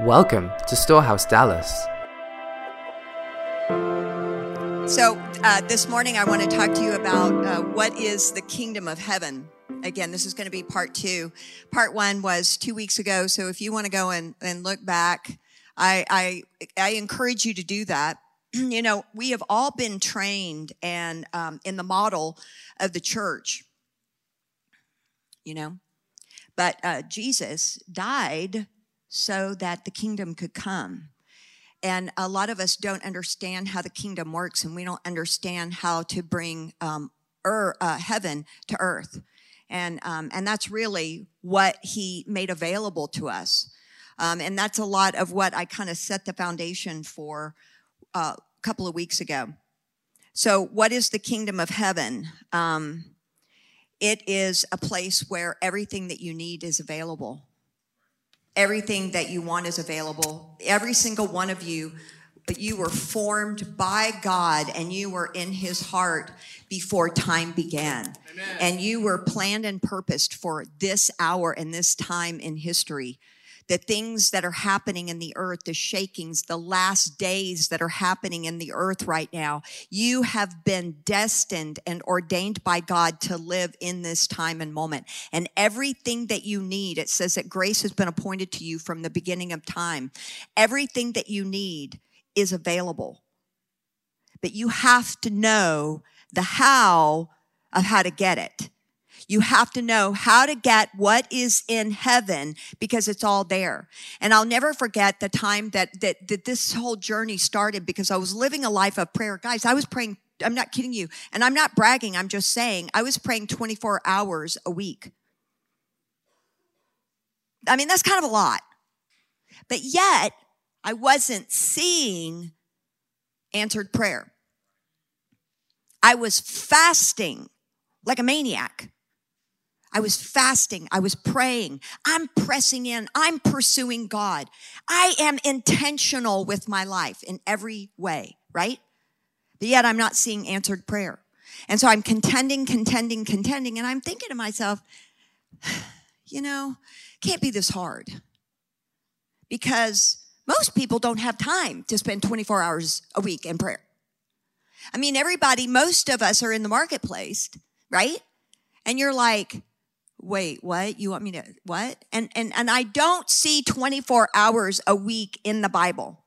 Welcome to Storehouse Dallas. So, uh, this morning I want to talk to you about uh, what is the kingdom of heaven. Again, this is going to be part two. Part one was two weeks ago. So, if you want to go and, and look back, I, I, I encourage you to do that. you know, we have all been trained and um, in the model of the church, you know, but uh, Jesus died so that the kingdom could come. And a lot of us don't understand how the kingdom works, and we don't understand how to bring um, er, uh, heaven to earth. And, um, and that's really what he made available to us. Um, and that's a lot of what I kind of set the foundation for uh, a couple of weeks ago. So, what is the kingdom of heaven? Um, it is a place where everything that you need is available everything that you want is available. Every single one of you, you were formed by God and you were in his heart before time began. Amen. And you were planned and purposed for this hour and this time in history the things that are happening in the earth, the shakings, the last days that are happening in the earth right now. You have been destined and ordained by God to live in this time and moment. And everything that you need, it says that grace has been appointed to you from the beginning of time. Everything that you need is available. But you have to know the how of how to get it. You have to know how to get what is in heaven because it's all there. And I'll never forget the time that, that, that this whole journey started because I was living a life of prayer. Guys, I was praying. I'm not kidding you. And I'm not bragging. I'm just saying I was praying 24 hours a week. I mean, that's kind of a lot. But yet, I wasn't seeing answered prayer. I was fasting like a maniac. I was fasting. I was praying. I'm pressing in. I'm pursuing God. I am intentional with my life in every way, right? But yet I'm not seeing answered prayer. And so I'm contending, contending, contending. And I'm thinking to myself, you know, can't be this hard because most people don't have time to spend 24 hours a week in prayer. I mean, everybody, most of us are in the marketplace, right? And you're like, wait, what? You want me to what? And and and I don't see 24 hours a week in the Bible.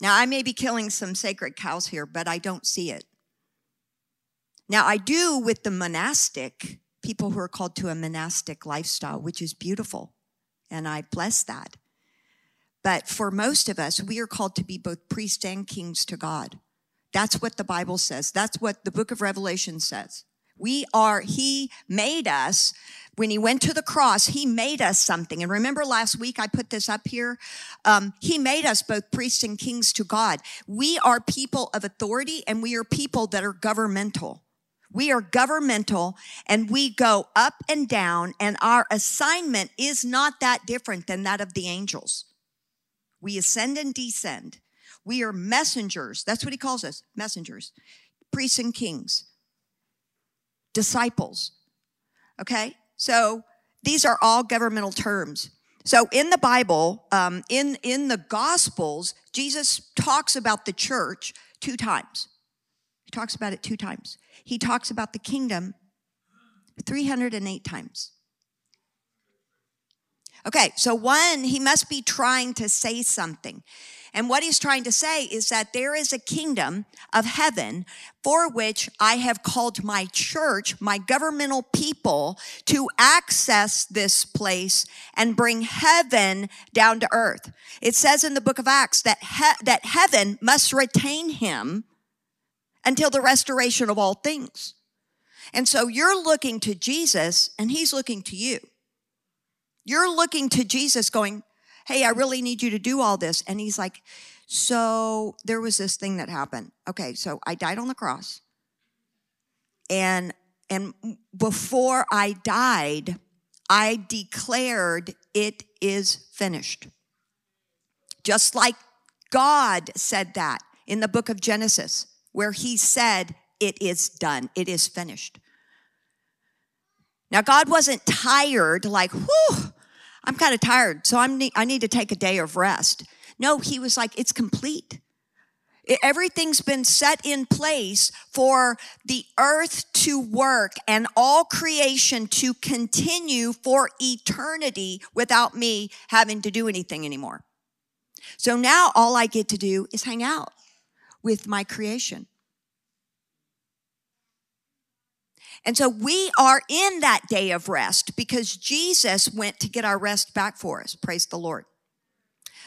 Now, I may be killing some sacred cows here, but I don't see it. Now, I do with the monastic, people who are called to a monastic lifestyle, which is beautiful, and I bless that. But for most of us, we are called to be both priests and kings to God. That's what the Bible says. That's what the book of Revelation says. We are, He made us. When He went to the cross, He made us something. And remember last week, I put this up here. Um, he made us both priests and kings to God. We are people of authority and we are people that are governmental. We are governmental and we go up and down, and our assignment is not that different than that of the angels. We ascend and descend. We are messengers. That's what he calls us messengers, priests and kings disciples. Okay? So these are all governmental terms. So in the Bible, um, in, in the Gospels, Jesus talks about the church two times. He talks about it two times. He talks about the kingdom 308 times. Okay, so one, he must be trying to say something. And what he's trying to say is that there is a kingdom of heaven for which I have called my church, my governmental people, to access this place and bring heaven down to earth. It says in the book of Acts that, he- that heaven must retain him until the restoration of all things. And so you're looking to Jesus and he's looking to you. You're looking to Jesus going, Hey, I really need you to do all this. And he's like, So there was this thing that happened. Okay, so I died on the cross. And and before I died, I declared it is finished. Just like God said that in the book of Genesis, where he said, It is done, it is finished. Now, God wasn't tired, like, whew, I'm kind of tired, so I'm ne- I need to take a day of rest. No, he was like, it's complete. Everything's been set in place for the earth to work and all creation to continue for eternity without me having to do anything anymore. So now all I get to do is hang out with my creation. And so we are in that day of rest because Jesus went to get our rest back for us. Praise the Lord.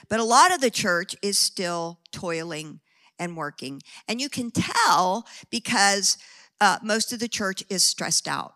But a lot of the church is still toiling and working. And you can tell because uh, most of the church is stressed out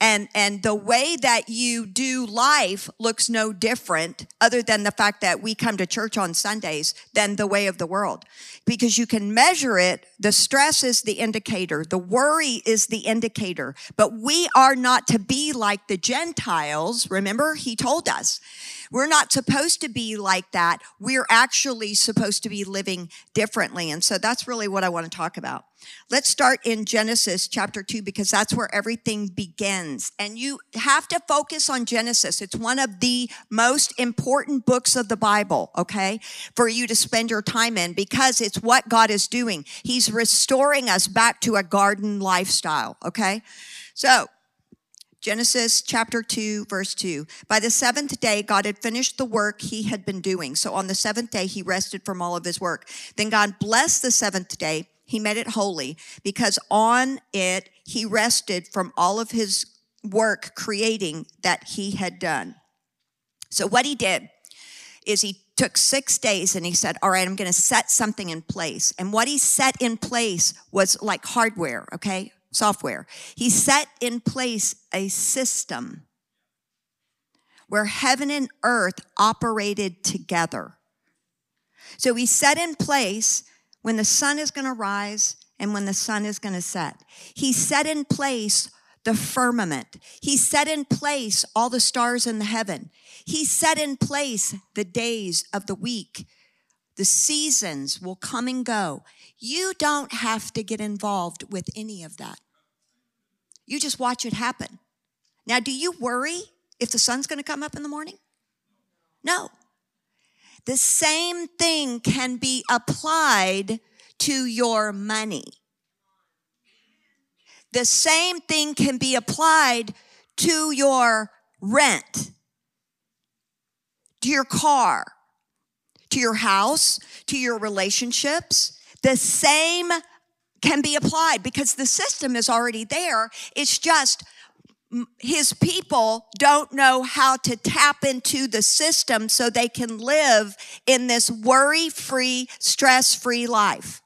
and and the way that you do life looks no different other than the fact that we come to church on Sundays than the way of the world. Because you can measure it the stress is the indicator the worry is the indicator. But we are not to be like the gentiles. Remember he told us we're not supposed to be like that we're actually supposed to be living differently and so that's really what I want to talk about Let's start in Genesis chapter 2 because that's where everything begins. And you have to focus on Genesis. It's one of the most important books of the Bible, okay, for you to spend your time in because it's what God is doing. He's restoring us back to a garden lifestyle, okay? So, Genesis chapter 2, verse 2. By the seventh day, God had finished the work he had been doing. So on the seventh day, he rested from all of his work. Then God blessed the seventh day he made it holy because on it he rested from all of his work creating that he had done. So what he did is he took six days and he said, All right, I'm going to set something in place. And what he set in place was like hardware, okay? Software. He set in place a system where heaven and earth operated together. So he set in place when the sun is going to rise and when the sun is going to set. He set in place the firmament. He set in place all the stars in the heaven. He set in place the days of the week. The seasons will come and go. You don't have to get involved with any of that. You just watch it happen. Now, do you worry if the sun's going to come up in the morning? No. The same thing can be applied to your money. The same thing can be applied to your rent, to your car, to your house, to your relationships. The same can be applied because the system is already there. It's just his people don't know how to tap into the system so they can live in this worry free, stress free life.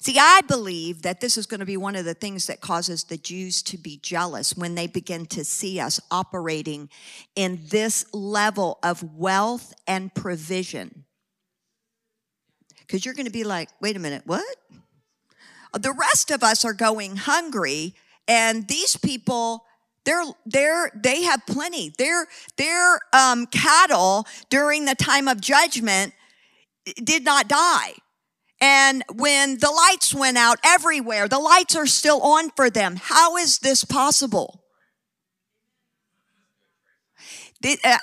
See, I believe that this is going to be one of the things that causes the Jews to be jealous when they begin to see us operating in this level of wealth and provision. Because you're going to be like, wait a minute, what? The rest of us are going hungry and these people, they're they're they have plenty. Their their um, cattle during the time of judgment did not die. And when the lights went out everywhere, the lights are still on for them. How is this possible? Uh,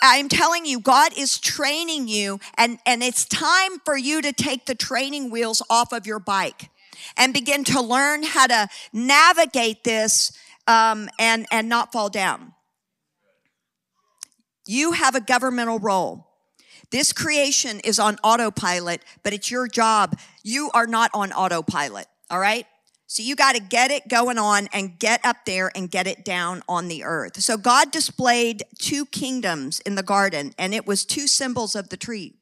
I'm telling you, God is training you, and, and it's time for you to take the training wheels off of your bike and begin to learn how to navigate this um, and, and not fall down. You have a governmental role. This creation is on autopilot, but it's your job. You are not on autopilot, all right? So you got to get it going on and get up there and get it down on the earth. So God displayed two kingdoms in the garden, and it was two symbols of the tree.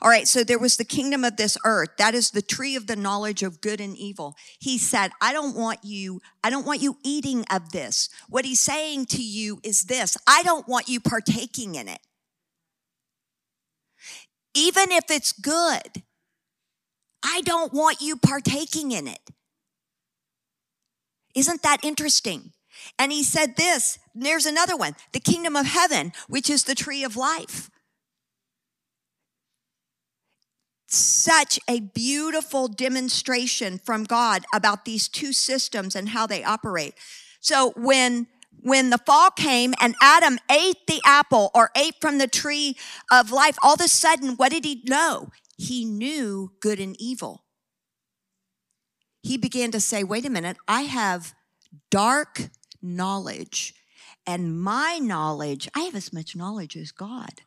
All right, so there was the kingdom of this earth. That is the tree of the knowledge of good and evil. He said, I don't want you, I don't want you eating of this. What he's saying to you is this I don't want you partaking in it. Even if it's good, I don't want you partaking in it. Isn't that interesting? And he said this, there's another one, the kingdom of heaven, which is the tree of life. such a beautiful demonstration from God about these two systems and how they operate. So when when the fall came and Adam ate the apple or ate from the tree of life, all of a sudden, what did he know? He knew good and evil. He began to say, wait a minute, I have dark knowledge, and my knowledge, I have as much knowledge as God.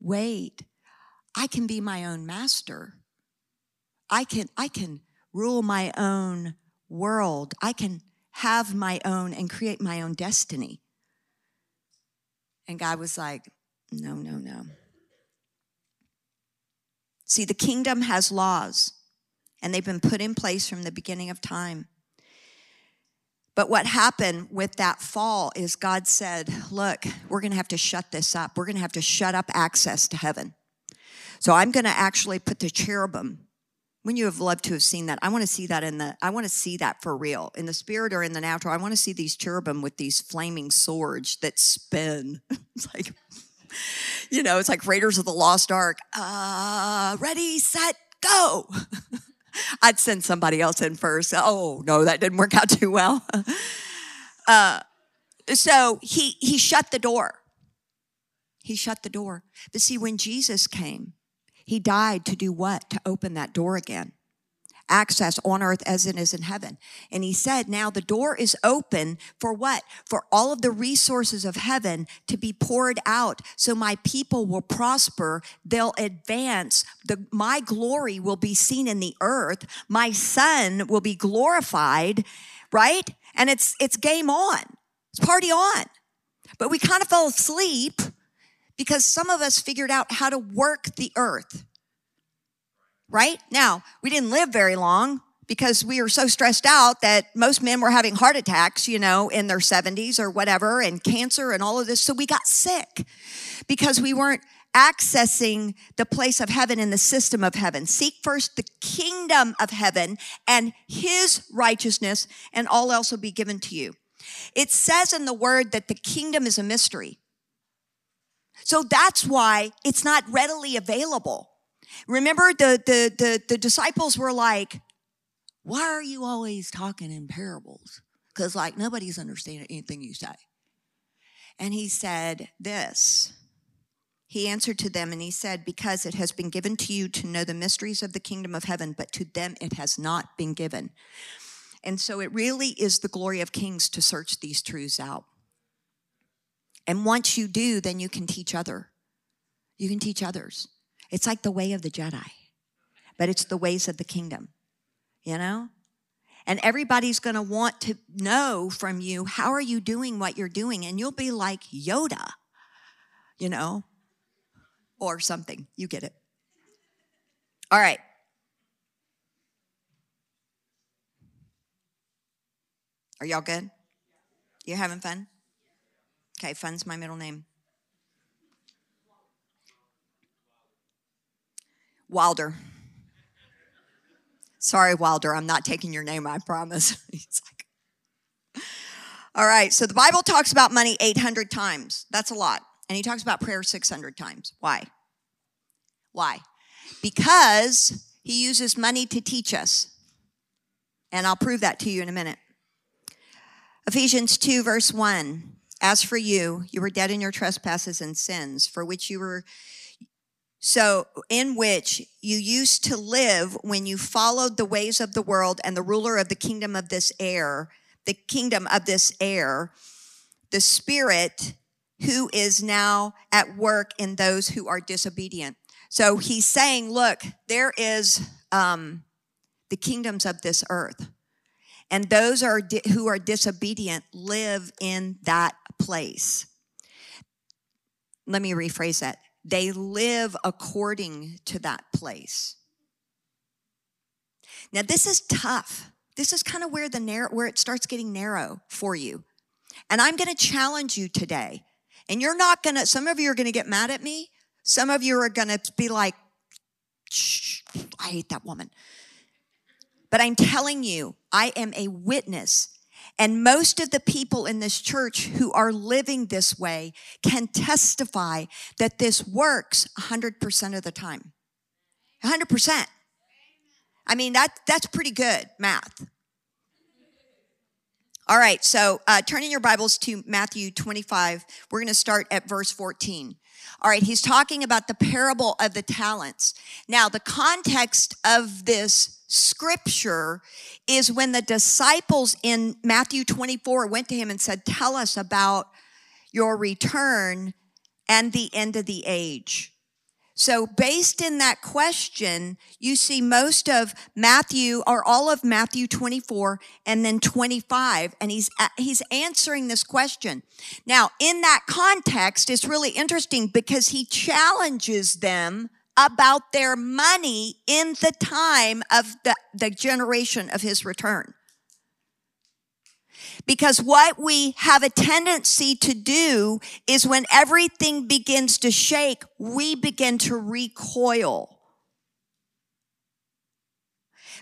Wait, I can be my own master. I can, I can rule my own world. I can have my own and create my own destiny. And God was like, no, no, no. See, the kingdom has laws, and they've been put in place from the beginning of time. But what happened with that fall is God said, Look, we're going to have to shut this up. We're going to have to shut up access to heaven. So I'm going to actually put the cherubim when you have loved to have seen that i want to see that in the i want to see that for real in the spirit or in the natural i want to see these cherubim with these flaming swords that spin it's like you know it's like raiders of the lost ark uh ready set go i'd send somebody else in first oh no that didn't work out too well uh so he he shut the door he shut the door but see when jesus came he died to do what? To open that door again. Access on earth as it is in heaven. And he said, now the door is open for what? For all of the resources of heaven to be poured out so my people will prosper. They'll advance. The, my glory will be seen in the earth. My son will be glorified, right? And it's, it's game on. It's party on. But we kind of fell asleep because some of us figured out how to work the earth. Right? Now, we didn't live very long because we were so stressed out that most men were having heart attacks, you know, in their 70s or whatever, and cancer and all of this. So we got sick because we weren't accessing the place of heaven in the system of heaven. Seek first the kingdom of heaven and his righteousness, and all else will be given to you. It says in the word that the kingdom is a mystery. So that's why it's not readily available. Remember the, the, the, the disciples were like, why are you always talking in parables? Because like nobody's understanding anything you say. And he said this. He answered to them and he said, Because it has been given to you to know the mysteries of the kingdom of heaven, but to them it has not been given. And so it really is the glory of kings to search these truths out. And once you do, then you can teach other. You can teach others. It's like the way of the Jedi, but it's the ways of the kingdom, you know? And everybody's going to want to know from you, how are you doing what you're doing? And you'll be like Yoda, you know, or something. You get it. All right. Are y'all good? You having fun? Okay, fun's my middle name. Wilder. Sorry, Wilder, I'm not taking your name, I promise. He's like, all right, so the Bible talks about money 800 times. That's a lot. And he talks about prayer 600 times. Why? Why? Because he uses money to teach us. And I'll prove that to you in a minute. Ephesians 2, verse 1. As for you, you were dead in your trespasses and sins, for which you were so in which you used to live when you followed the ways of the world and the ruler of the kingdom of this air, the kingdom of this air, the spirit who is now at work in those who are disobedient. So he's saying, look, there is um, the kingdoms of this earth. And those are di- who are disobedient live in that place. Let me rephrase that. They live according to that place. Now, this is tough. This is kind of where the narrow, where it starts getting narrow for you. And I'm going to challenge you today. And you're not going to, some of you are going to get mad at me. Some of you are going to be like, I hate that woman. But I'm telling you, I am a witness. And most of the people in this church who are living this way can testify that this works 100% of the time. 100%. I mean, that, that's pretty good math. All right, so uh, turning your Bibles to Matthew 25, we're going to start at verse 14. All right, he's talking about the parable of the talents. Now, the context of this scripture is when the disciples in Matthew 24 went to him and said, Tell us about your return and the end of the age. So, based in that question, you see most of Matthew or all of Matthew 24 and then 25, and he's, he's answering this question. Now, in that context, it's really interesting because he challenges them about their money in the time of the, the generation of his return. Because what we have a tendency to do is when everything begins to shake, we begin to recoil.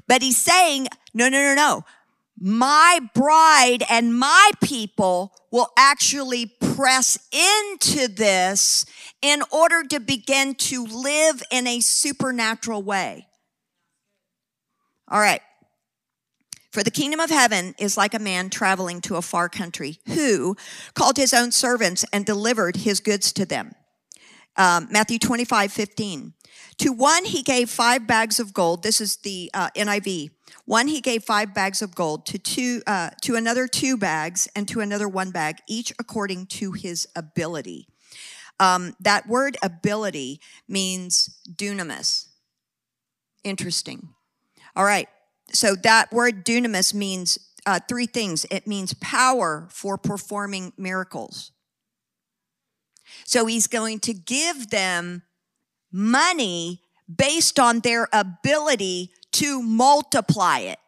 But he's saying, no, no, no, no. My bride and my people will actually press into this in order to begin to live in a supernatural way. All right. For the kingdom of heaven is like a man traveling to a far country who called his own servants and delivered his goods to them. Um, Matthew 25, 15. To one he gave five bags of gold. This is the uh, NIV. One he gave five bags of gold, to two, uh, to another two bags, and to another one bag, each according to his ability. Um, that word ability means dunamis. Interesting. All right so that word dunamis means uh, three things it means power for performing miracles. So he's going to give them money based on their ability to multiply it.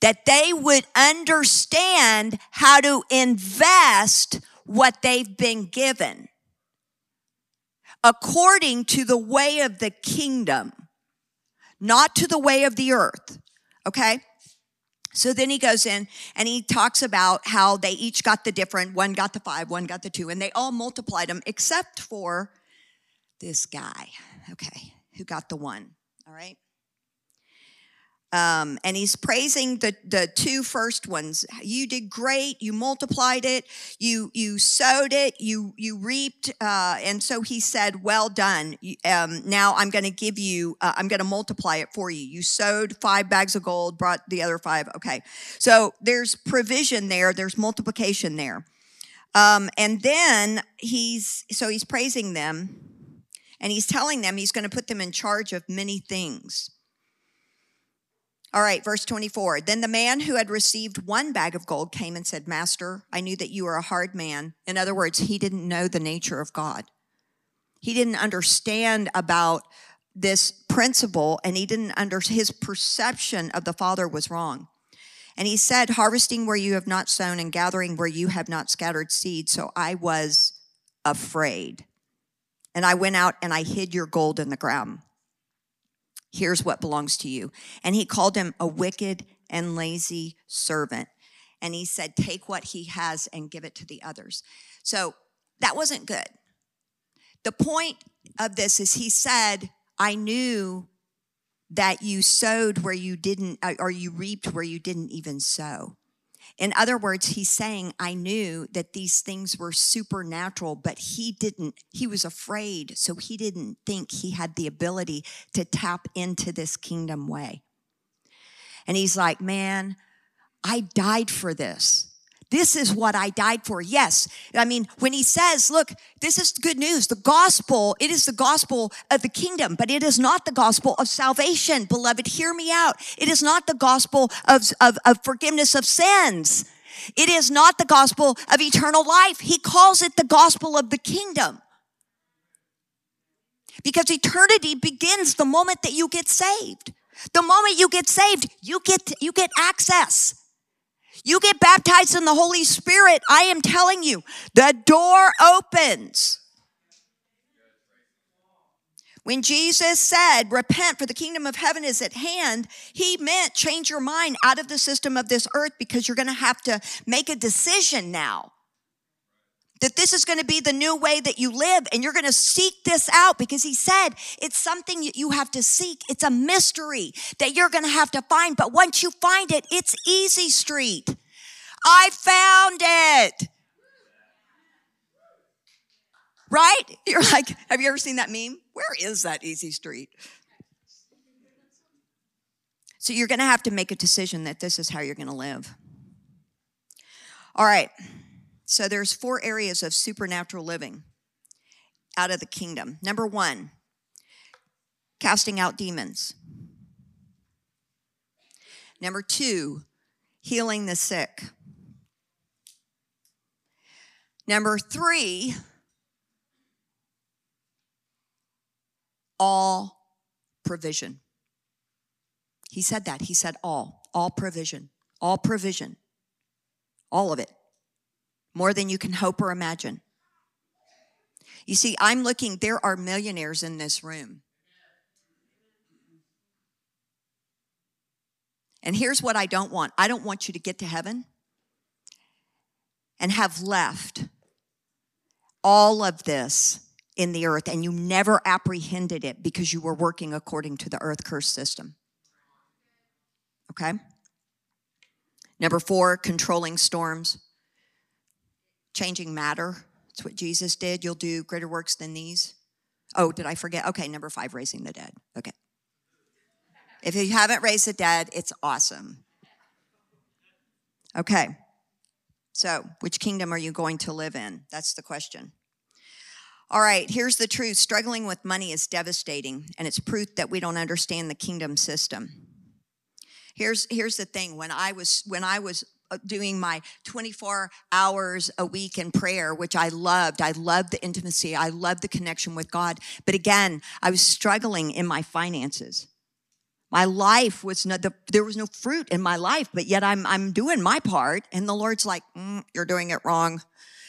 That they would understand how to invest what they've been given according to the way of the kingdom not to the way of the earth. Okay? So then he goes in and he talks about how they each got the different, one got the five, one got the two, and they all multiplied them except for this guy, okay, who got the one. All right? Um, and he's praising the, the two first ones. You did great. You multiplied it. You, you sowed it. You, you reaped. Uh, and so he said, well done. Um, now I'm going to give you, uh, I'm going to multiply it for you. You sowed five bags of gold, brought the other five. Okay. So there's provision there. There's multiplication there. Um, and then he's, so he's praising them and he's telling them he's going to put them in charge of many things. All right, verse 24. Then the man who had received one bag of gold came and said, Master, I knew that you were a hard man. In other words, he didn't know the nature of God. He didn't understand about this principle and he didn't under his perception of the father was wrong. And he said, harvesting where you have not sown and gathering where you have not scattered seed. So I was afraid. And I went out and I hid your gold in the ground. Here's what belongs to you. And he called him a wicked and lazy servant. And he said, Take what he has and give it to the others. So that wasn't good. The point of this is he said, I knew that you sowed where you didn't, uh, or you reaped where you didn't even sow. In other words, he's saying, I knew that these things were supernatural, but he didn't, he was afraid. So he didn't think he had the ability to tap into this kingdom way. And he's like, man, I died for this. This is what I died for. Yes. I mean, when he says, look, this is good news. The gospel, it is the gospel of the kingdom, but it is not the gospel of salvation. Beloved, hear me out. It is not the gospel of, of, of forgiveness of sins. It is not the gospel of eternal life. He calls it the gospel of the kingdom. Because eternity begins the moment that you get saved. The moment you get saved, you get, you get access. You get baptized in the Holy Spirit, I am telling you, the door opens. When Jesus said, Repent, for the kingdom of heaven is at hand, he meant change your mind out of the system of this earth because you're going to have to make a decision now. That this is going to be the new way that you live and you're going to seek this out because he said it's something that you have to seek. It's a mystery that you're going to have to find. But once you find it, it's easy street. I found it. Right? You're like, have you ever seen that meme? Where is that easy street? So you're going to have to make a decision that this is how you're going to live. All right. So there's four areas of supernatural living out of the kingdom. Number 1, casting out demons. Number 2, healing the sick. Number 3, all provision. He said that. He said all, all provision, all provision, all of it more than you can hope or imagine. You see, I'm looking, there are millionaires in this room. And here's what I don't want I don't want you to get to heaven and have left all of this in the earth and you never apprehended it because you were working according to the earth curse system. Okay? Number four, controlling storms changing matter. It's what Jesus did. You'll do greater works than these. Oh, did I forget? Okay, number five, raising the dead. Okay. If you haven't raised the dead, it's awesome. Okay. So, which kingdom are you going to live in? That's the question. All right, here's the truth struggling with money is devastating, and it's proof that we don't understand the kingdom system. Here's, here's the thing when I was when I was doing my 24 hours a week in prayer, which I loved. I loved the intimacy. I loved the connection with God. But again, I was struggling in my finances. My life was not, the, there was no fruit in my life, but yet I'm, I'm doing my part. And the Lord's like, mm, you're doing it wrong.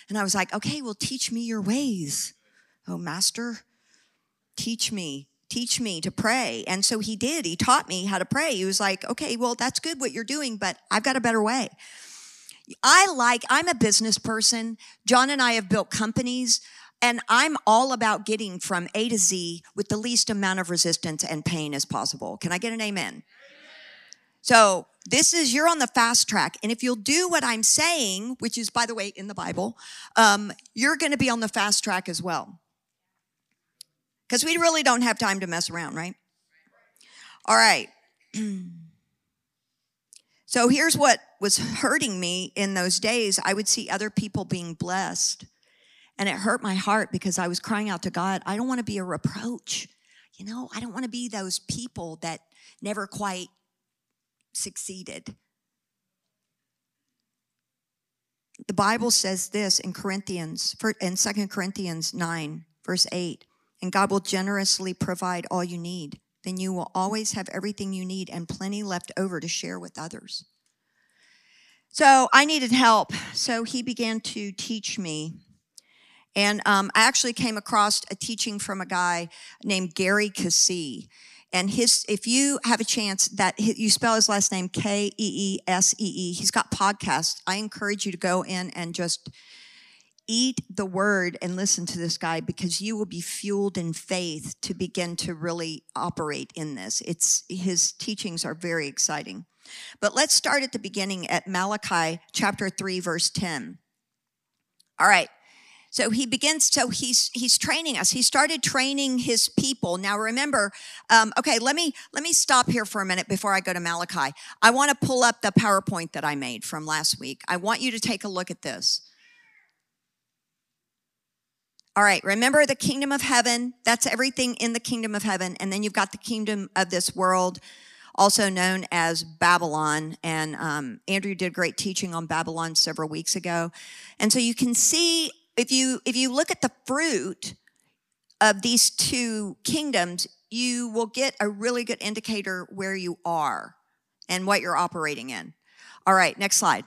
And I was like, okay, well, teach me your ways. Oh, master, teach me teach me to pray. And so he did. He taught me how to pray. He was like, okay, well, that's good what you're doing, but I've got a better way. I like, I'm a business person. John and I have built companies, and I'm all about getting from A to Z with the least amount of resistance and pain as possible. Can I get an amen? So, this is you're on the fast track and if you'll do what i'm saying which is by the way in the bible um, you're going to be on the fast track as well because we really don't have time to mess around, right? All right. so here's what was hurting me in those days. I would see other people being blessed, and it hurt my heart because I was crying out to God, I don't want to be a reproach. You know, I don't want to be those people that never quite succeeded. The Bible says this in Corinthians, in 2 Corinthians 9, verse 8 and God will generously provide all you need. Then you will always have everything you need and plenty left over to share with others. So I needed help. So he began to teach me. And um, I actually came across a teaching from a guy named Gary Keesee. And his, if you have a chance that you spell his last name K E E S E E, he's got podcasts. I encourage you to go in and just eat the word and listen to this guy because you will be fueled in faith to begin to really operate in this. It's his teachings are very exciting. But let's start at the beginning at Malachi chapter 3 verse 10. All right. So he begins, so he's he's training us. He started training his people. Now remember, um, okay, let me let me stop here for a minute before I go to Malachi. I want to pull up the PowerPoint that I made from last week. I want you to take a look at this. All right, remember the kingdom of heaven. That's everything in the kingdom of heaven. And then you've got the kingdom of this world, also known as Babylon. And um, Andrew did great teaching on Babylon several weeks ago. And so you can see if you if you look at the fruit of these two kingdoms, you will get a really good indicator where you are and what you're operating in. All right, next slide.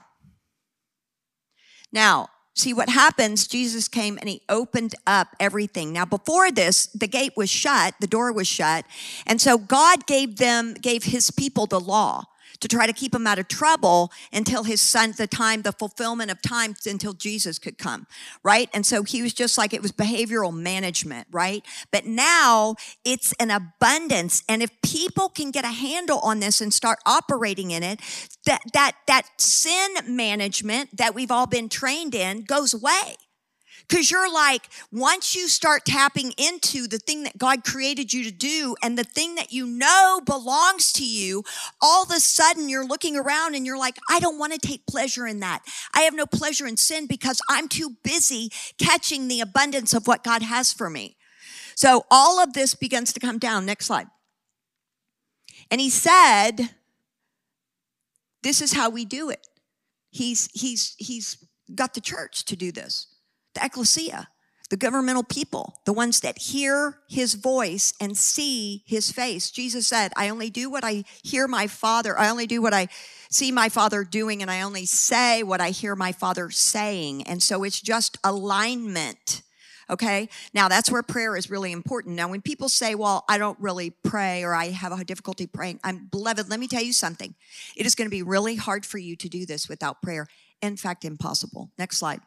Now, See what happens, Jesus came and he opened up everything. Now, before this, the gate was shut, the door was shut. And so God gave them, gave his people the law. To try to keep him out of trouble until his son, the time, the fulfillment of time until Jesus could come, right? And so he was just like, it was behavioral management, right? But now it's an abundance. And if people can get a handle on this and start operating in it, that, that, that sin management that we've all been trained in goes away. Because you're like, once you start tapping into the thing that God created you to do and the thing that you know belongs to you, all of a sudden you're looking around and you're like, I don't want to take pleasure in that. I have no pleasure in sin because I'm too busy catching the abundance of what God has for me. So all of this begins to come down. Next slide. And he said, this is how we do it. He's, he's, he's got the church to do this the ecclesia, the governmental people, the ones that hear his voice and see his face. Jesus said, I only do what I hear my father, I only do what I see my father doing, and I only say what I hear my father saying. And so it's just alignment. Okay. Now that's where prayer is really important. Now, when people say, well, I don't really pray or I have a difficulty praying, I'm beloved, let me tell you something. It is going to be really hard for you to do this without prayer. In fact, impossible. Next slide.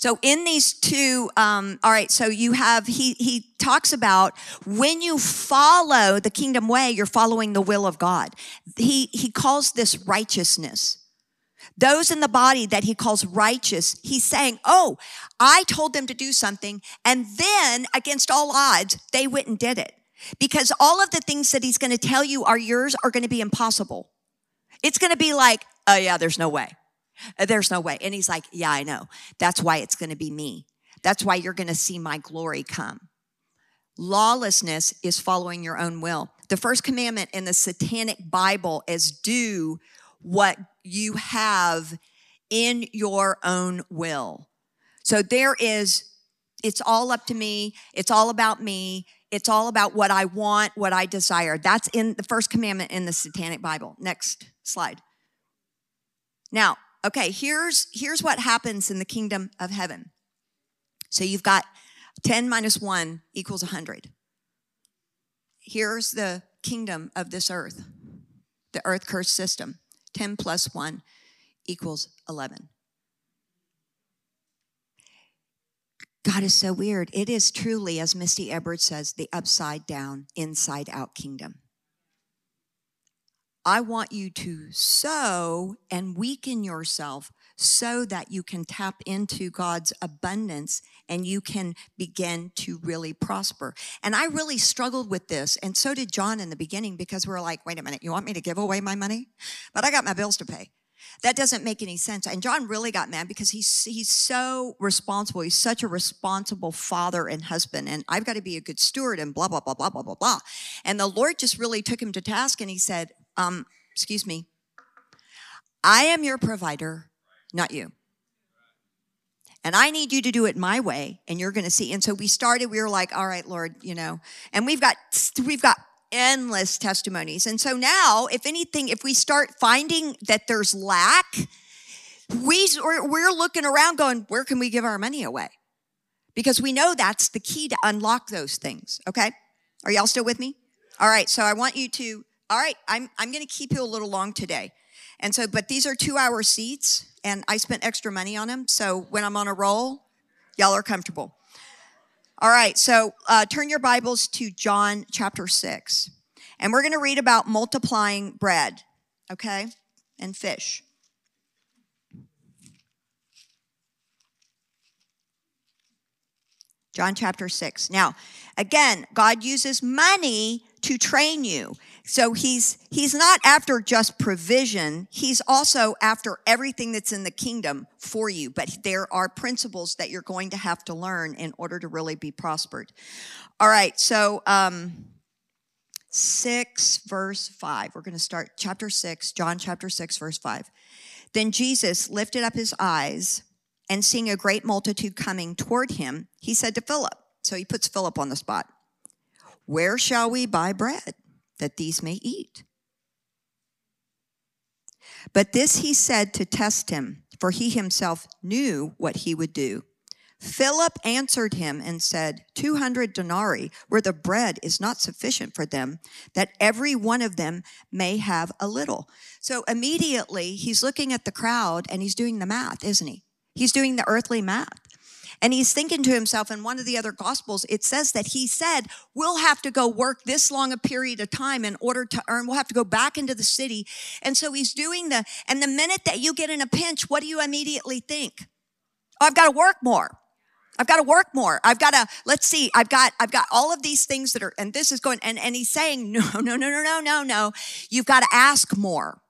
So in these two, um, all right, so you have, he, he talks about when you follow the kingdom way, you're following the will of God. He, he calls this righteousness. Those in the body that he calls righteous, he's saying, Oh, I told them to do something. And then against all odds, they went and did it. Because all of the things that he's going to tell you are yours are going to be impossible. It's going to be like, Oh yeah, there's no way. Uh, there's no way. And he's like, Yeah, I know. That's why it's going to be me. That's why you're going to see my glory come. Lawlessness is following your own will. The first commandment in the satanic Bible is do what you have in your own will. So there is, it's all up to me. It's all about me. It's all about what I want, what I desire. That's in the first commandment in the satanic Bible. Next slide. Now, okay, here's, here's what happens in the kingdom of heaven. So you've got 10 minus 1 equals 100. Here's the kingdom of this earth, the earth curse system. 10 plus 1 equals 11. God is so weird. It is truly, as Misty Edwards says, the upside down, inside out kingdom. I want you to sow and weaken yourself so that you can tap into God's abundance and you can begin to really prosper. And I really struggled with this, and so did John in the beginning because we are like, wait a minute, you want me to give away my money? But I got my bills to pay. That doesn't make any sense. And John really got mad because he's he's so responsible. He's such a responsible father and husband, and I've got to be a good steward and blah blah blah blah blah blah blah. And the Lord just really took him to task, and he said, um, "Excuse me, I am your provider, not you." and I need you to do it my way and you're going to see. And so we started, we were like, all right, Lord, you know, and we've got, we've got endless testimonies. And so now, if anything, if we start finding that there's lack, we, we're looking around going, where can we give our money away? Because we know that's the key to unlock those things. Okay. Are y'all still with me? All right. So I want you to, all right, I'm, I'm going to keep you a little long today. And so, but these are two hour seats and I spent extra money on them. So when I'm on a roll, y'all are comfortable. All right, so uh, turn your Bibles to John chapter 6. And we're going to read about multiplying bread, okay, and fish. John chapter 6. Now, again, God uses money to train you. So he's he's not after just provision, he's also after everything that's in the kingdom for you, but there are principles that you're going to have to learn in order to really be prospered. All right, so um 6 verse 5. We're going to start chapter 6, John chapter 6 verse 5. Then Jesus lifted up his eyes and seeing a great multitude coming toward him, he said to Philip, so he puts Philip on the spot. Where shall we buy bread that these may eat? But this he said to test him, for he himself knew what he would do. Philip answered him and said, 200 denarii, where the bread is not sufficient for them, that every one of them may have a little. So immediately he's looking at the crowd and he's doing the math, isn't he? He's doing the earthly math. And he's thinking to himself in one of the other gospels, it says that he said, We'll have to go work this long a period of time in order to earn. We'll have to go back into the city. And so he's doing the, and the minute that you get in a pinch, what do you immediately think? Oh, I've got to work more. I've got to work more. I've got to, let's see, I've got, I've got all of these things that are, and this is going, and, and he's saying, no, no, no, no, no, no, no. You've got to ask more.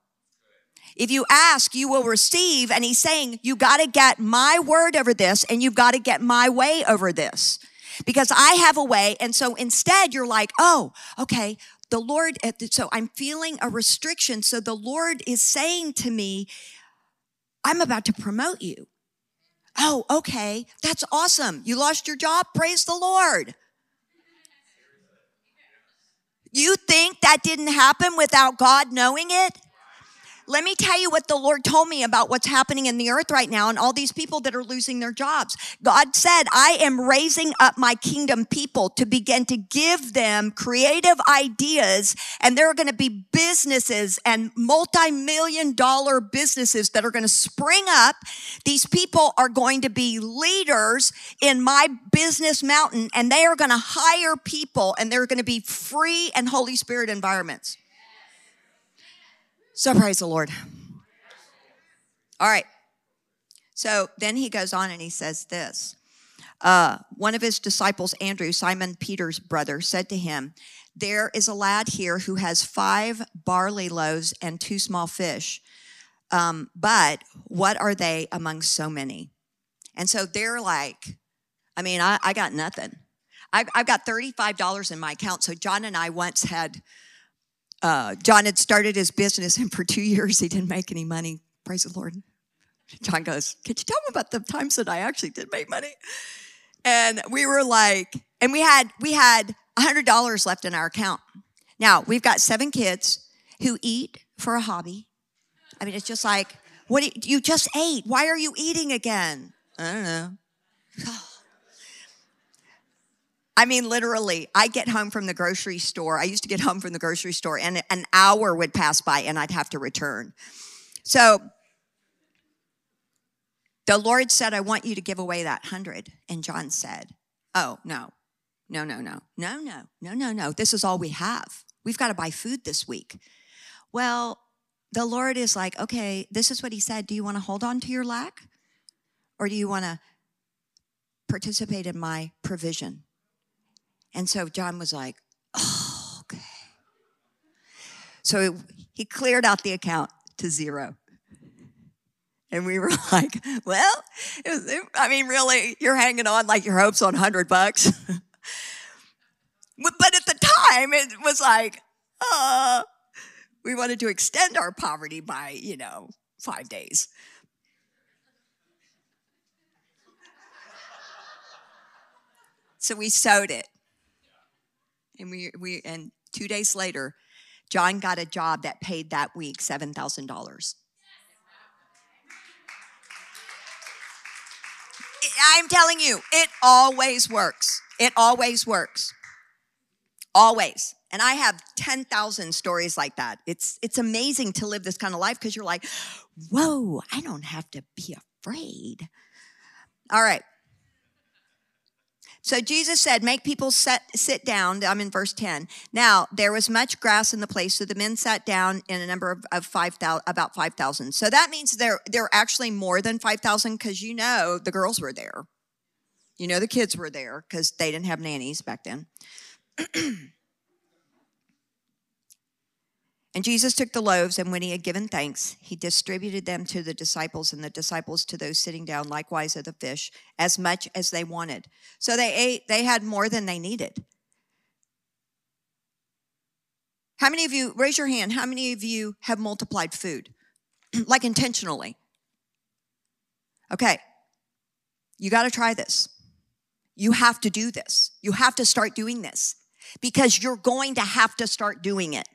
If you ask, you will receive. And he's saying, you got to get my word over this and you've got to get my way over this because I have a way. And so instead, you're like, oh, okay, the Lord, uh, so I'm feeling a restriction. So the Lord is saying to me, I'm about to promote you. Oh, okay, that's awesome. You lost your job? Praise the Lord. You think that didn't happen without God knowing it? Let me tell you what the Lord told me about what's happening in the earth right now and all these people that are losing their jobs. God said, I am raising up my kingdom people to begin to give them creative ideas and there are going to be businesses and multi-million dollar businesses that are going to spring up. These people are going to be leaders in my business mountain and they are going to hire people and they're going to be free and Holy Spirit environments. So praise the Lord. All right. So then he goes on and he says this. Uh, one of his disciples, Andrew, Simon Peter's brother, said to him, There is a lad here who has five barley loaves and two small fish. Um, but what are they among so many? And so they're like, I mean, I, I got nothing. I've, I've got $35 in my account. So John and I once had uh, John had started his business, and for two years he didn't make any money. Praise the Lord. John goes, Could you tell me about the times that I actually did make money? And we were like, and we had we had hundred dollars left in our account. Now we've got seven kids who eat for a hobby. I mean, it's just like, what you, you just ate. Why are you eating again? I don't know. I mean, literally, I get home from the grocery store. I used to get home from the grocery store, and an hour would pass by, and I'd have to return. So the Lord said, I want you to give away that hundred. And John said, Oh, no, no, no, no, no, no, no, no, no. This is all we have. We've got to buy food this week. Well, the Lord is like, okay, this is what he said. Do you want to hold on to your lack? Or do you want to participate in my provision? And so John was like, oh, okay. So he cleared out the account to zero. And we were like, well, was, I mean, really, you're hanging on like your hopes on 100 bucks. but at the time, it was like, uh, we wanted to extend our poverty by, you know, five days. So we sowed it. And we, we and two days later, John got a job that paid that week $7,000. I'm telling you, it always works. It always works. Always. And I have 10,000 stories like that. It's, it's amazing to live this kind of life because you're like, whoa, I don't have to be afraid. All right. So Jesus said, Make people set, sit down. I'm in verse 10. Now, there was much grass in the place, so the men sat down in a number of, of 5,000, about 5,000. So that means there, there are actually more than 5,000 because you know the girls were there. You know the kids were there because they didn't have nannies back then. And Jesus took the loaves, and when he had given thanks, he distributed them to the disciples, and the disciples to those sitting down, likewise of the fish, as much as they wanted. So they ate, they had more than they needed. How many of you, raise your hand, how many of you have multiplied food? like intentionally? Okay, you got to try this. You have to do this. You have to start doing this because you're going to have to start doing it.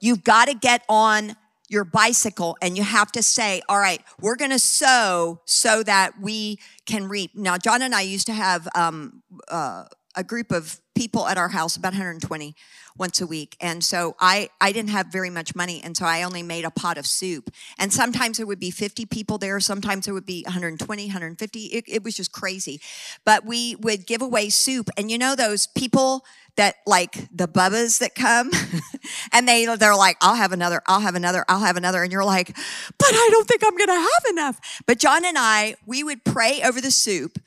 You've got to get on your bicycle and you have to say, all right, we're going to sow so that we can reap. Now, John and I used to have um, uh, a group of people at our house, about 120 once a week. And so I, I didn't have very much money. And so I only made a pot of soup. And sometimes there would be 50 people there. Sometimes there would be 120, 150. It, it was just crazy. But we would give away soup. And you know, those people that like the bubbas that come and they, they're like, I'll have another, I'll have another, I'll have another. And you're like, but I don't think I'm going to have enough. But John and I, we would pray over the soup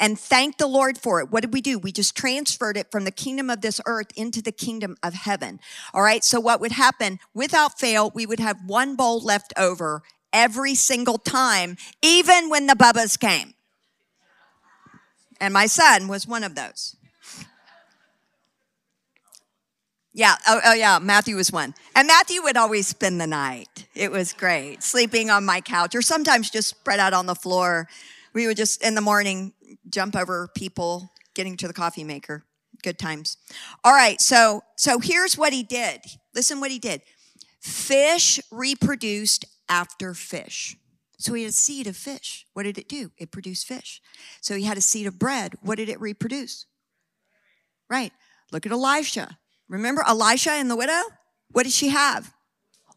and thank the Lord for it. What did we do? We just transferred it from the kingdom of this earth into the kingdom of heaven. All right. So what would happen without fail, we would have one bowl left over every single time, even when the bubbas came. And my son was one of those. Yeah, oh, oh, yeah, Matthew was one. And Matthew would always spend the night. It was great, sleeping on my couch or sometimes just spread out on the floor. We would just, in the morning, jump over people getting to the coffee maker. Good times. All right, so so here's what he did. Listen what he did. Fish reproduced after fish. So he had a seed of fish. What did it do? It produced fish. So he had a seed of bread. What did it reproduce? Right. Look at Elisha. Remember Elisha and the widow? What did she have?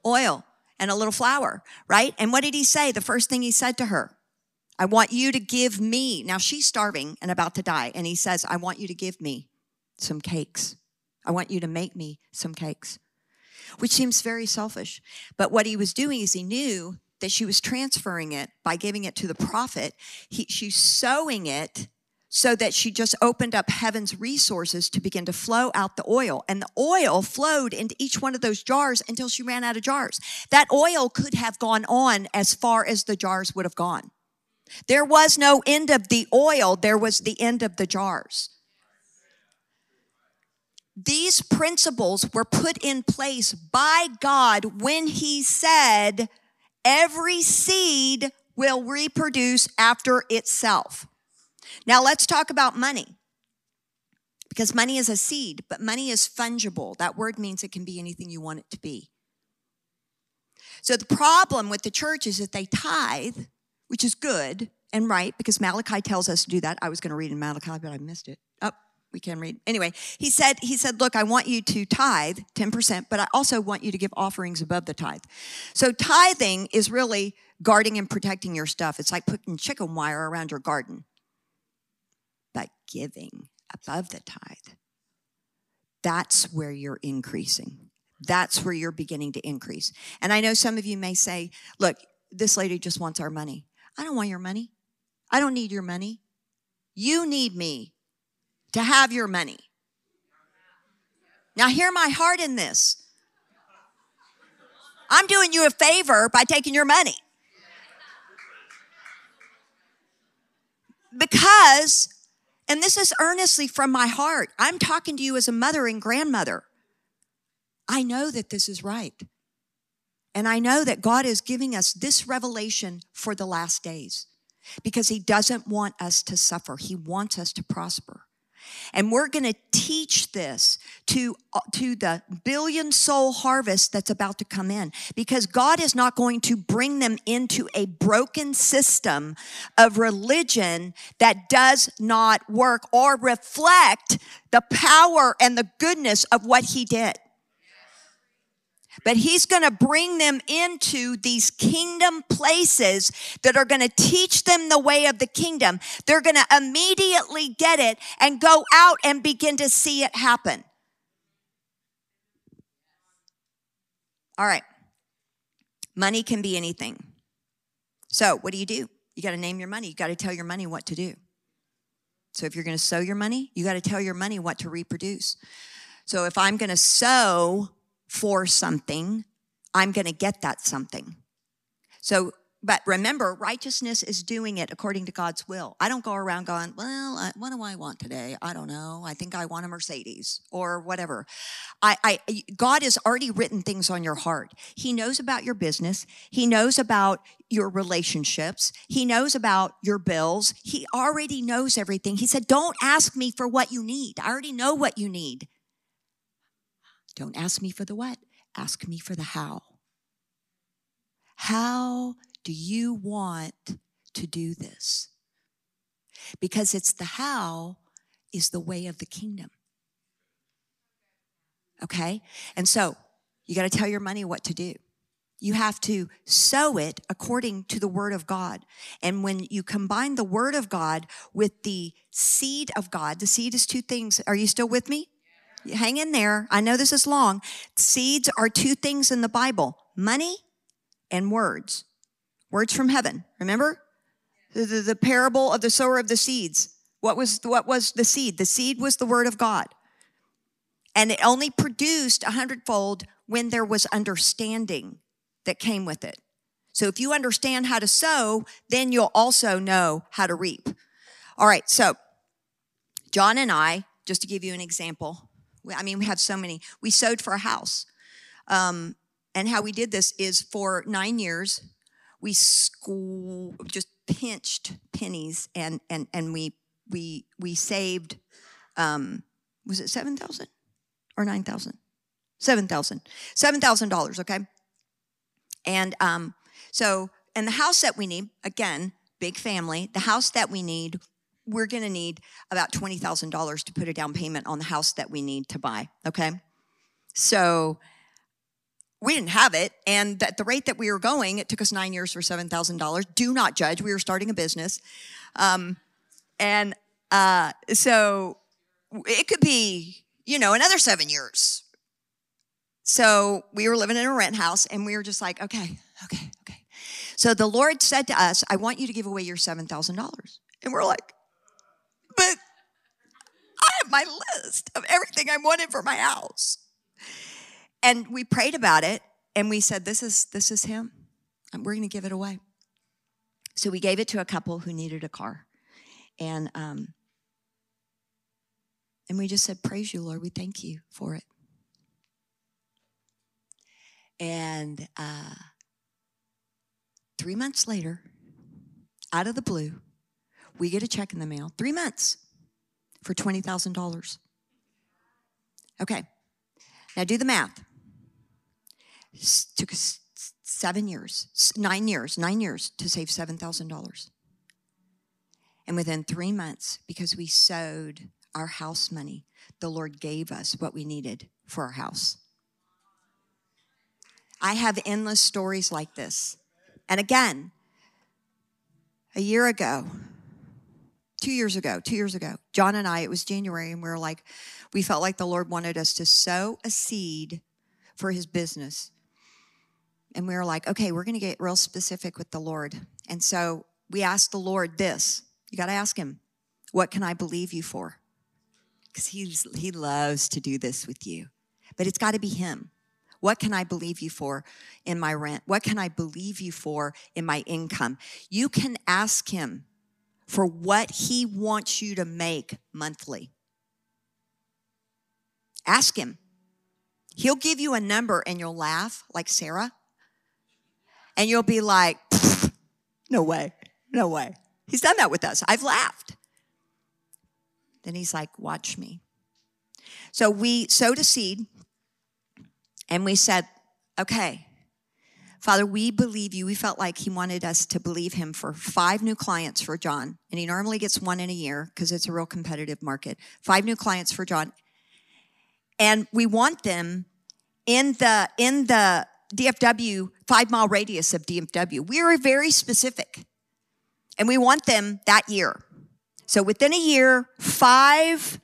Oil and a little flour, right? And what did he say? The first thing he said to her, I want you to give me. Now she's starving and about to die. And he says, I want you to give me some cakes. I want you to make me some cakes, which seems very selfish. But what he was doing is he knew that she was transferring it by giving it to the prophet. He, she's sowing it so that she just opened up heaven's resources to begin to flow out the oil. And the oil flowed into each one of those jars until she ran out of jars. That oil could have gone on as far as the jars would have gone. There was no end of the oil, there was the end of the jars. These principles were put in place by God when He said, every seed will reproduce after itself. Now let's talk about money. Because money is a seed, but money is fungible. That word means it can be anything you want it to be. So the problem with the church is that they tithe which is good and right because Malachi tells us to do that. I was going to read in Malachi, but I missed it. Oh, we can read. Anyway, he said, he said, look, I want you to tithe 10%, but I also want you to give offerings above the tithe. So tithing is really guarding and protecting your stuff. It's like putting chicken wire around your garden. But giving above the tithe, that's where you're increasing. That's where you're beginning to increase. And I know some of you may say, look, this lady just wants our money. I don't want your money. I don't need your money. You need me to have your money. Now, hear my heart in this. I'm doing you a favor by taking your money. Because, and this is earnestly from my heart, I'm talking to you as a mother and grandmother. I know that this is right. And I know that God is giving us this revelation for the last days because He doesn't want us to suffer, He wants us to prosper. And we're going to teach this to, uh, to the billion soul harvest that's about to come in because God is not going to bring them into a broken system of religion that does not work or reflect the power and the goodness of what He did. But he's going to bring them into these kingdom places that are going to teach them the way of the kingdom. They're going to immediately get it and go out and begin to see it happen. All right. Money can be anything. So, what do you do? You got to name your money. You got to tell your money what to do. So, if you're going to sow your money, you got to tell your money what to reproduce. So, if I'm going to sow for something, I'm going to get that something. So, but remember, righteousness is doing it according to God's will. I don't go around going, well, what do I want today? I don't know. I think I want a Mercedes or whatever. I, I, God has already written things on your heart. He knows about your business. He knows about your relationships. He knows about your bills. He already knows everything. He said, don't ask me for what you need. I already know what you need. Don't ask me for the what, ask me for the how. How do you want to do this? Because it's the how is the way of the kingdom. Okay? And so you got to tell your money what to do. You have to sow it according to the word of God. And when you combine the word of God with the seed of God, the seed is two things. Are you still with me? Hang in there. I know this is long. Seeds are two things in the Bible money and words. Words from heaven. Remember? The, the, the parable of the sower of the seeds. What was, what was the seed? The seed was the word of God. And it only produced a hundredfold when there was understanding that came with it. So if you understand how to sow, then you'll also know how to reap. All right, so John and I, just to give you an example, I mean, we have so many. We sowed for a house. Um, and how we did this is for nine years, we school, just pinched pennies and, and, and we, we, we saved, um, was it 7,000 or 9,000? 7,000. $7,000, okay? And um, so, and the house that we need, again, big family, the house that we need, we're going to need about $20,000 to put a down payment on the house that we need to buy, okay? So, we didn't have it. And at the rate that we were going, it took us nine years for $7,000. Do not judge. We were starting a business. Um, and uh, so it could be, you know, another seven years so we were living in a rent house and we were just like, okay, okay, okay. So the Lord said to us, I want you to give away your $7,000. And we're like, but I have my list of everything I wanted for my house. And we prayed about it and we said, this is, this is him. And we're going to give it away. So we gave it to a couple who needed a car. And, um, and we just said, praise you, Lord. We thank you for it. And uh, three months later, out of the blue, we get a check in the mail. Three months for $20,000. Okay, now do the math. It took us seven years, nine years, nine years to save $7,000. And within three months, because we sowed our house money, the Lord gave us what we needed for our house. I have endless stories like this. And again, a year ago, two years ago, two years ago, John and I, it was January, and we were like, we felt like the Lord wanted us to sow a seed for his business. And we were like, okay, we're going to get real specific with the Lord. And so we asked the Lord this you got to ask him, what can I believe you for? Because he loves to do this with you, but it's got to be him. What can I believe you for in my rent? What can I believe you for in my income? You can ask him for what he wants you to make monthly. Ask him. He'll give you a number and you'll laugh like Sarah. And you'll be like, no way, no way. He's done that with us. I've laughed. Then he's like, watch me. So we sowed a seed and we said, okay, Father, we believe you. We felt like he wanted us to believe him for five new clients for John. And he normally gets one in a year because it's a real competitive market. Five new clients for John. And we want them in the, in the DFW, five mile radius of DFW. We are very specific. And we want them that year. So within a year, five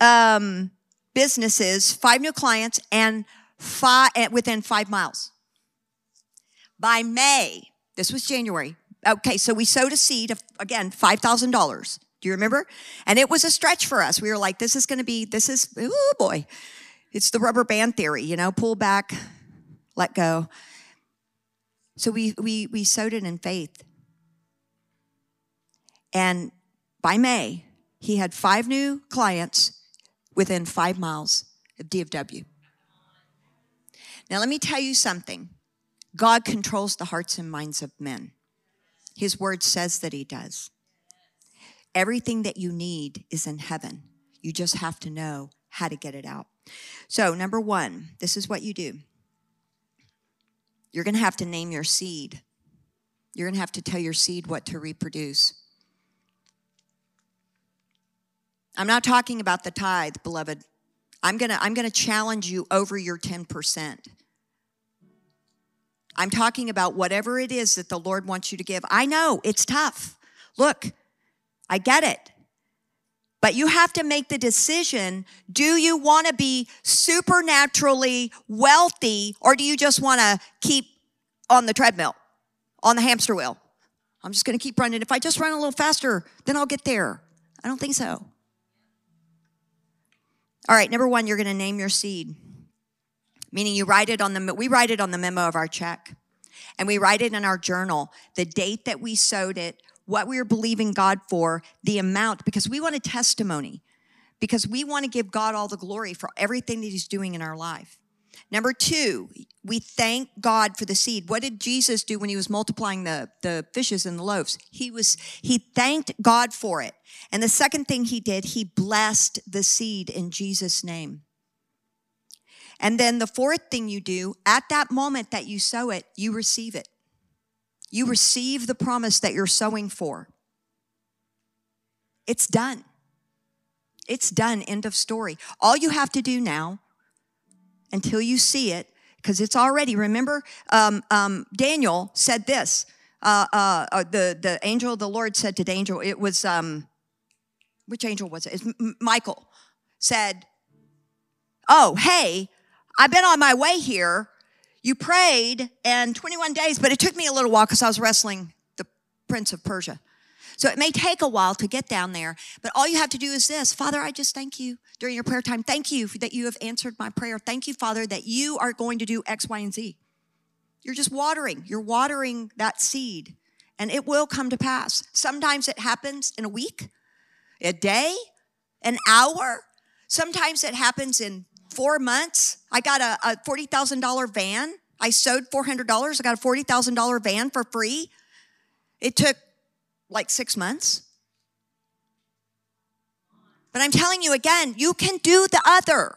um, businesses, five new clients, and five, within five miles. By May, this was January. Okay, so we sowed a seed of, again, $5,000. Do you remember? And it was a stretch for us. We were like, this is going to be, this is, oh boy. It's the rubber band theory, you know, pull back, let go. So we, we, we sowed it in faith. And by May, he had five new clients within five miles of DFW. Now, let me tell you something God controls the hearts and minds of men. His word says that He does. Everything that you need is in heaven. You just have to know how to get it out. So, number one, this is what you do You're going to have to name your seed. You're going to have to tell your seed what to reproduce. I'm not talking about the tithe, beloved. I'm going to I'm going to challenge you over your 10%. I'm talking about whatever it is that the Lord wants you to give. I know it's tough. Look, I get it. But you have to make the decision do you want to be supernaturally wealthy or do you just want to keep on the treadmill, on the hamster wheel? I'm just going to keep running. If I just run a little faster, then I'll get there. I don't think so. All right, number one, you're going to name your seed. Meaning you write it on the, we write it on the memo of our check. And we write it in our journal, the date that we sowed it, what we are believing God for, the amount, because we want a testimony, because we want to give God all the glory for everything that He's doing in our life. Number two, we thank God for the seed. What did Jesus do when he was multiplying the, the fishes and the loaves? He was, he thanked God for it. And the second thing he did, he blessed the seed in Jesus' name. And then the fourth thing you do, at that moment that you sow it, you receive it. You receive the promise that you're sowing for. It's done. It's done. End of story. All you have to do now, until you see it, because it's already, remember, um, um, Daniel said this. Uh, uh, uh, the, the angel of the Lord said to Daniel, it was, um, which angel was it? M- Michael said, Oh, hey, I've been on my way here you prayed and 21 days, but it took me a little while because I was wrestling the prince of Persia. So it may take a while to get down there, but all you have to do is this Father, I just thank you during your prayer time. Thank you that you have answered my prayer. Thank you, Father, that you are going to do X, Y, and Z. You're just watering, you're watering that seed, and it will come to pass. Sometimes it happens in a week, a day, an hour. Sometimes it happens in four months, I got a, a $40,000 van. I sowed $400. I got a $40,000 van for free. It took like six months. But I'm telling you again, you can do the other.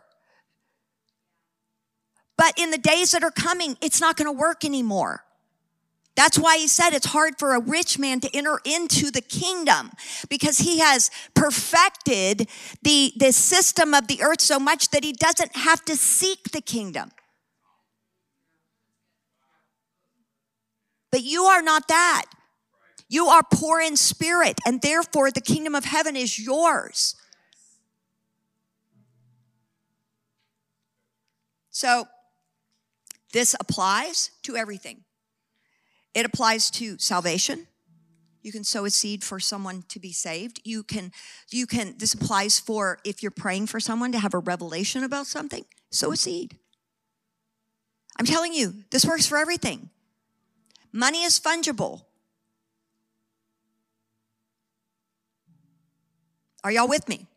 But in the days that are coming, it's not going to work anymore. That's why he said it's hard for a rich man to enter into the kingdom because he has perfected the, the system of the earth so much that he doesn't have to seek the kingdom. But you are not that. You are poor in spirit, and therefore the kingdom of heaven is yours. So, this applies to everything. It applies to salvation. You can sow a seed for someone to be saved. You can, you can, this applies for if you're praying for someone to have a revelation about something, sow a seed. I'm telling you, this works for everything. Money is fungible. Are y'all with me?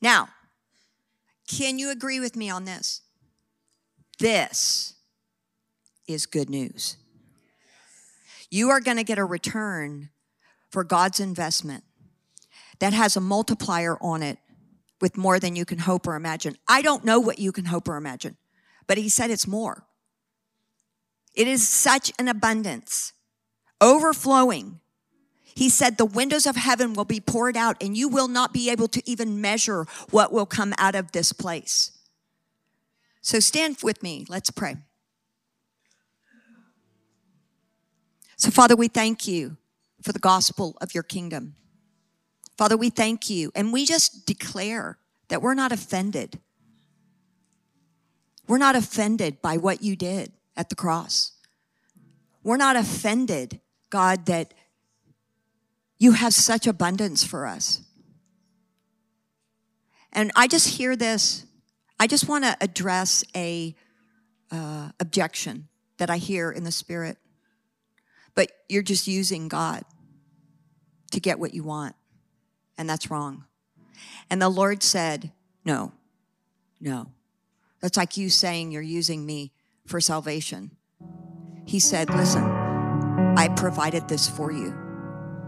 Now, can you agree with me on this? This is good news you are going to get a return for God's investment that has a multiplier on it with more than you can hope or imagine. I don't know what you can hope or imagine, but he said it's more. It is such an abundance, overflowing. He said the windows of heaven will be poured out and you will not be able to even measure what will come out of this place. So stand with me. Let's pray. So, Father, we thank you for the gospel of your kingdom. Father, we thank you and we just declare that we're not offended. We're not offended by what you did at the cross. We're not offended, God, that you have such abundance for us. And I just hear this. I just want to address a uh, objection that I hear in the spirit but you're just using God to get what you want. And that's wrong. And the Lord said, No, no. That's like you saying you're using me for salvation. He said, Listen, I provided this for you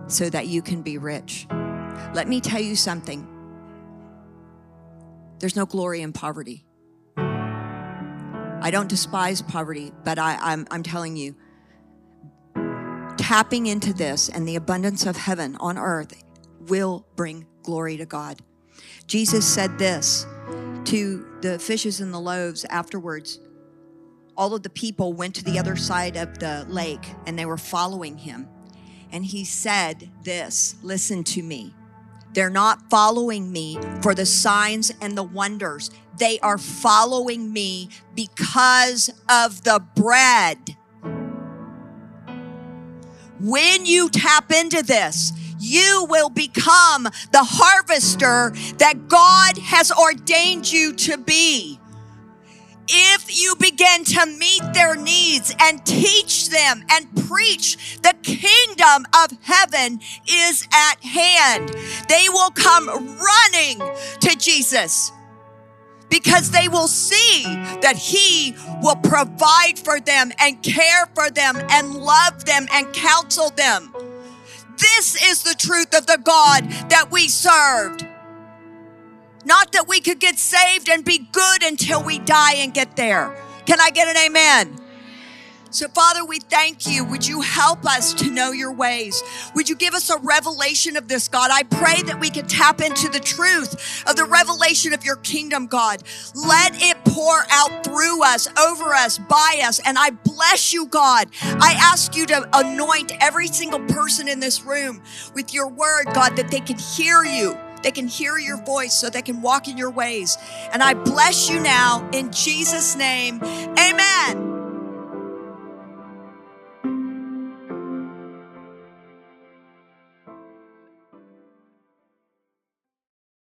so that you can be rich. Let me tell you something there's no glory in poverty. I don't despise poverty, but I, I'm telling you, tapping into this and the abundance of heaven on earth will bring glory to God. Jesus said this to the fishes and the loaves afterwards. All of the people went to the other side of the lake and they were following him. And he said this listen to me. They're not following me for the signs and the wonders. They are following me because of the bread. When you tap into this, you will become the harvester that God has ordained you to be. If you begin to meet their needs and teach them and preach, the kingdom of heaven is at hand. They will come running to Jesus because they will see that He will provide for them and care for them and love them and counsel them. This is the truth of the God that we served. Not that we could get saved and be good until we die and get there. Can I get an amen? So, Father, we thank you. Would you help us to know your ways? Would you give us a revelation of this, God? I pray that we can tap into the truth of the revelation of your kingdom, God. Let it pour out through us, over us, by us. And I bless you, God. I ask you to anoint every single person in this room with your word, God, that they can hear you. They can hear your voice so they can walk in your ways. And I bless you now in Jesus' name. Amen.